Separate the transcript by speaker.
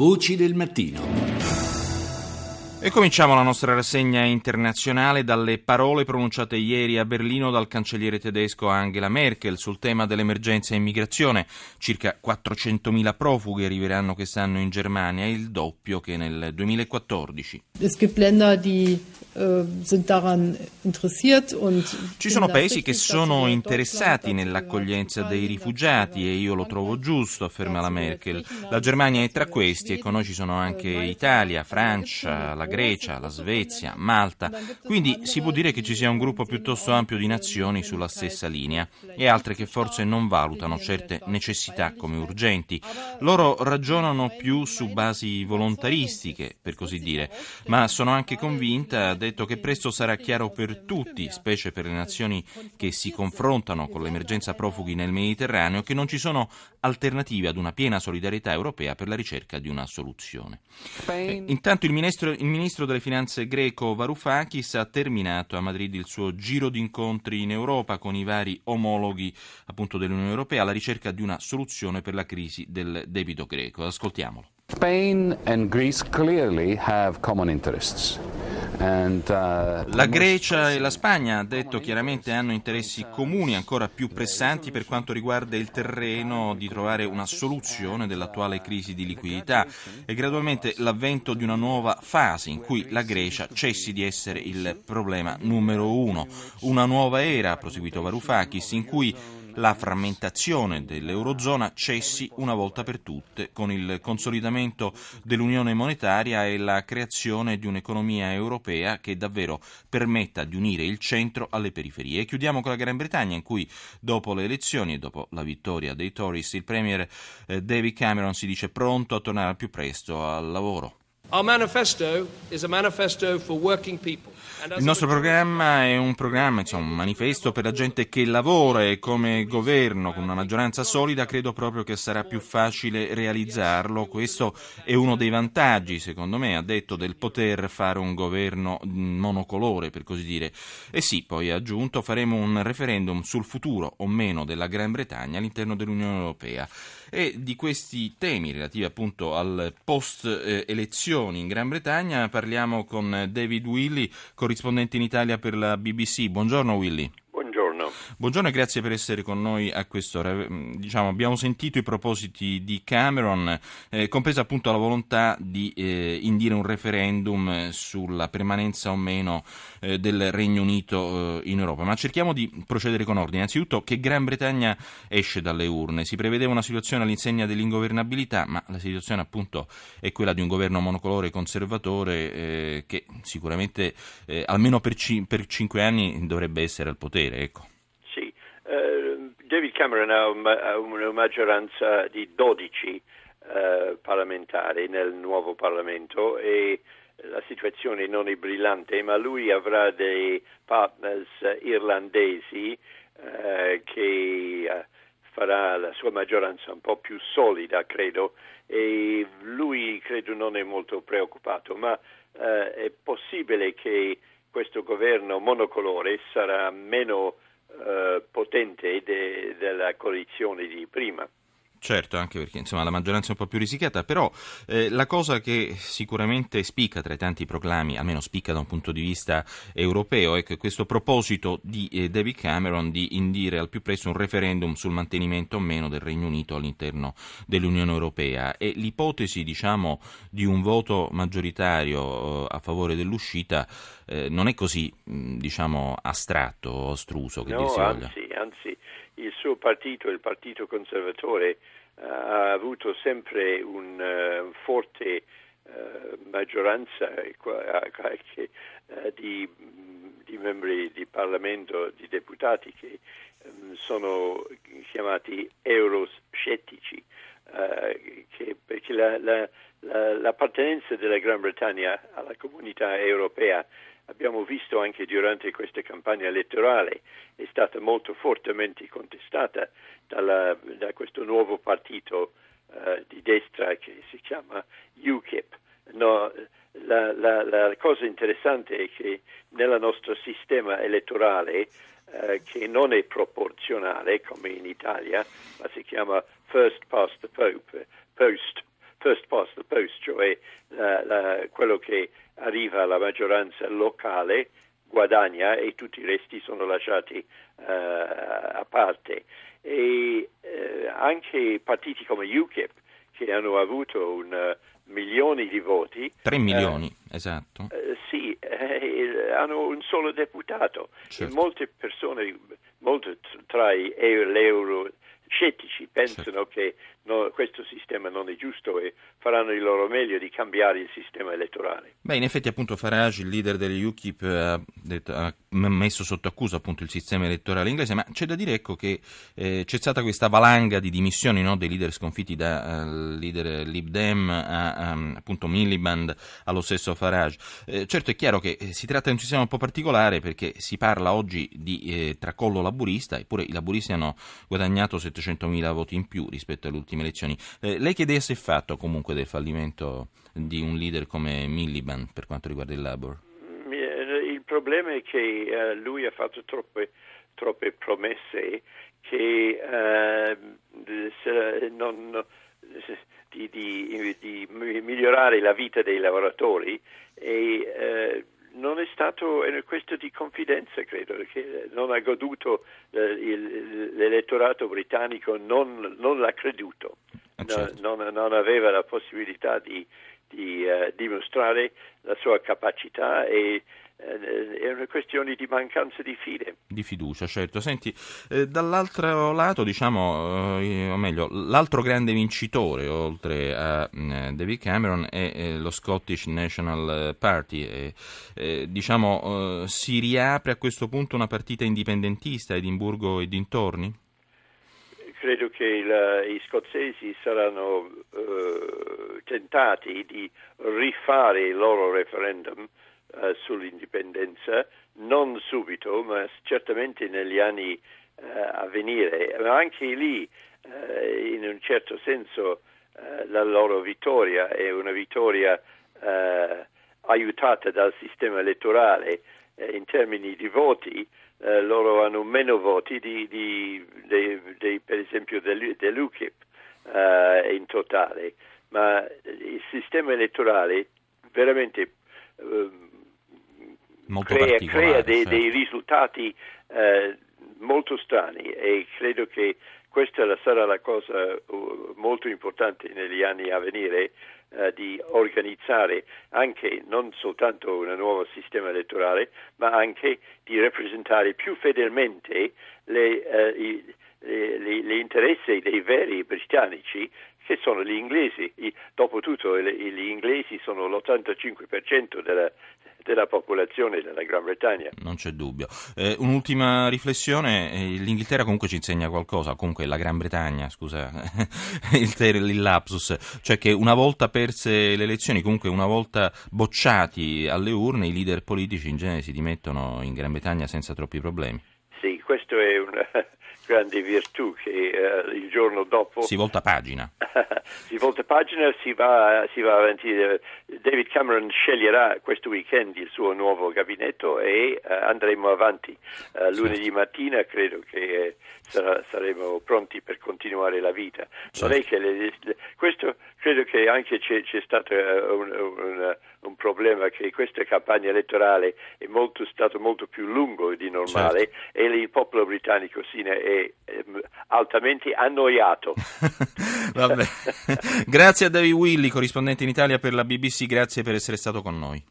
Speaker 1: Voci del mattino.
Speaker 2: E cominciamo la nostra rassegna internazionale dalle parole pronunciate ieri a Berlino dal cancelliere tedesco Angela Merkel sul tema dell'emergenza immigrazione. Circa 400.000 profughi arriveranno quest'anno in Germania, il doppio che nel 2014.
Speaker 3: Es gibt Länder die äh,
Speaker 2: Ci sono paesi che sono interessati nell'accoglienza dei rifugiati e io lo trovo giusto, afferma la Merkel. La Germania è tra questi e con noi ci sono anche Italia, Francia, la Grecia, la Svezia, Malta, quindi si può dire che ci sia un gruppo piuttosto ampio di nazioni sulla stessa linea e altre che forse non valutano certe necessità come urgenti. Loro ragionano più su basi volontaristiche, per così dire, ma sono anche convinta, detto, che presto sarà chiaro per tutti, specie per le nazioni che si confrontano con l'emergenza profughi nel Mediterraneo, che non ci sono alternative ad una piena solidarietà europea per la ricerca di una soluzione. Eh, intanto il ministro, il ministro delle finanze greco Varoufakis ha terminato a Madrid il suo giro di incontri in Europa con i vari omologhi appunto dell'Unione Europea alla ricerca di una soluzione per la crisi del debito greco. Ascoltiamolo.
Speaker 4: Spain and Greece clearly have common interests. Uh,
Speaker 2: La Grecia e la Spagna, ha detto chiaramente, hanno interessi comuni ancora più pressanti per quanto riguarda il terreno di trovare una soluzione dell'attuale crisi di liquidità e gradualmente l'avvento di una nuova fase in cui la Grecia cessi di essere il problema numero uno. Una nuova era, ha proseguito Varoufakis, in cui la frammentazione dell'Eurozona cessi una volta per tutte con il consolidamento dell'Unione monetaria e la creazione di un'economia europea che davvero permetta di unire il centro alle periferie. E chiudiamo con la Gran Bretagna in cui dopo le elezioni e dopo la vittoria dei Tories il Premier eh, David Cameron si dice pronto a tornare al più presto al lavoro. Il nostro programma è un programma, insomma, un manifesto per la gente che lavora e come governo con una maggioranza solida credo proprio che sarà più facile realizzarlo. Questo è uno dei vantaggi, secondo me, ha detto, del poter fare un governo monocolore, per così dire. E sì, poi ha aggiunto, faremo un referendum sul futuro o meno della Gran Bretagna all'interno dell'Unione Europea. E di questi temi relativi appunto al post elezioni in Gran Bretagna parliamo con David Willy, corrispondente in Italia per la BBC. Buongiorno Willy.
Speaker 5: Buongiorno.
Speaker 2: E grazie per essere con noi a quest'ora. Diciamo, abbiamo sentito i propositi di Cameron, eh, compresa appunto la volontà di eh, indire un referendum sulla permanenza o meno eh, del Regno Unito in Europa. Ma cerchiamo di procedere con ordine. Innanzitutto, che Gran Bretagna esce dalle urne. Si prevedeva una situazione all'insegna dell'ingovernabilità, ma la situazione appunto è quella di un governo monocolore conservatore che sicuramente almeno per, ci- per cinque anni dovrebbe essere al potere. Ecco.
Speaker 5: David Cameron ha una maggioranza di 12 uh, parlamentari nel nuovo Parlamento e la situazione non è brillante, ma lui avrà dei partners irlandesi uh, che uh, farà la sua maggioranza un po' più solida, credo, e lui credo non è molto preoccupato, ma è possibile che questo governo monocolore sarà meno eh, potente de, della coalizione di prima.
Speaker 2: Certo, anche perché insomma, la maggioranza è un po' più risicata, però eh, la cosa che sicuramente spicca tra i tanti proclami, almeno spicca da un punto di vista europeo, è che questo proposito di eh, David Cameron di indire al più presto un referendum sul mantenimento o meno del Regno Unito all'interno dell'Unione Europea e l'ipotesi diciamo, di un voto maggioritario eh, a favore dell'uscita eh, non è così diciamo, astratto o astruso che
Speaker 5: no,
Speaker 2: si voglia.
Speaker 5: Anzi, anzi il suo partito, il Partito Conservatore, uh, ha avuto sempre una uh, forte uh, maggioranza di, di, membri di Parlamento, di deputati che um, sono chiamati euroscettici, che, perché la, la, la, l'appartenenza della Gran Bretagna alla comunità europea abbiamo visto anche durante questa campagna elettorale, è stata molto fortemente contestata dalla, da questo nuovo partito uh, di destra che si chiama UKIP. No, la, la, la, cosa interessante è che nel nostro sistema elettorale, uh, che non è proporzionale come in Italia, ma si chiama first past the pope, post first past the post, cioè quello che arriva alla maggioranza locale guadagna e tutti i resti sono lasciati uh, a parte. E uh, anche partiti come UKIP, che hanno avuto un uh, milione di voti.
Speaker 2: 3 milioni, esatto.
Speaker 5: sì, hanno un solo deputato. Certo. molte persone, molte tra le euro scettici pensano che no, questo sistema non è giusto e faranno il loro meglio di cambiare il sistema elettorale.
Speaker 2: Beh, in effetti appunto Farage, il leader degli UKIP, ha, detto, ha messo sotto accusa appunto il sistema elettorale inglese, ma c'è da dire ecco, che eh, c'è stata questa valanga di dimissioni no, dei leader sconfitti da uh, leader Lib Dem a um, appunto Miliband allo stesso Farage. Eh, certo è chiaro che eh, si tratta di un sistema un po' particolare perché si parla oggi di eh, tracollo laburista, eppure i laburisti hanno guadagnato 700.000 voti in più rispetto alle ultime elezioni. Eh, lei che idea si è fatto comunque del fallimento di un leader come Miliband per quanto riguarda il Labour?
Speaker 5: Il problema è che uh, lui ha fatto troppe, troppe promesse che uh, non, di, di, di, migliorare la vita dei lavoratori e uh, non è stato è questo di confidenza, credo, che non ha goduto eh, il, l'elettorato britannico, non, non l'ha creduto, ah, certo. non, non, aveva la possibilità di, di uh, dimostrare la sua capacità e eh, è una questione di mancanza di fide.
Speaker 2: Di fiducia, certo. Senti, eh, dall'altro lato, diciamo, eh, o meglio, l'altro grande vincitore, oltre a eh, David Cameron, è eh, lo Scottish National Party. diciamo, si riapre a questo punto una partita indipendentista Edimburgo e dintorni?
Speaker 5: Credo che il, i scozzesi saranno tentati di rifare il loro referendum uh, sull'indipendenza, non subito, ma certamente negli anni uh, a venire, ma anche lì uh, in un certo senso la loro vittoria è una vittoria aiutata dal sistema elettorale in termini di voti, loro hanno meno voti di, di, di, per esempio dell'UKIP in totale, ma il sistema elettorale veramente
Speaker 2: molto
Speaker 5: crea,
Speaker 2: crea
Speaker 5: dei, certo. dei, risultati eh, molto strani e credo che questa sarà la cosa uh, molto importante negli anni a venire uh, di organizzare anche non soltanto un nuovo sistema elettorale, ma anche di rappresentare più fedelmente le, uh, i, le, le interessi dei veri britannici che sono gli inglesi. Dopotutto gli inglesi sono l'85% della, della popolazione della Gran Bretagna.
Speaker 2: Non c'è dubbio. Eh, un'ultima riflessione, eh, l'Inghilterra comunque ci insegna qualcosa, comunque la Gran Bretagna, scusa, il, ter- il lapsus, cioè che una volta perse le elezioni, comunque una volta bocciati alle urne, i leader politici in genere si dimettono in Gran Bretagna senza troppi problemi.
Speaker 5: Sì, questo è un grande virtù che uh, il giorno dopo...
Speaker 2: Si volta pagina.
Speaker 5: si volta pagina, si va, si va, avanti. David Cameron sceglierà questo weekend il suo nuovo gabinetto e uh, andremo avanti. Uh, lunedì certo. mattina credo che sarà, saremo pronti per continuare la vita. Certo. Non è che le, le, questo credo che anche c'è, c'è stato un, un, un, problema che questa campagna elettorale è molto, stato molto più lungo di normale certo. e il popolo britannico si ne è Ehm, altamente annoiato.
Speaker 2: Grazie a David Willy, corrispondente in Italia per la BBC, grazie per essere stato con noi.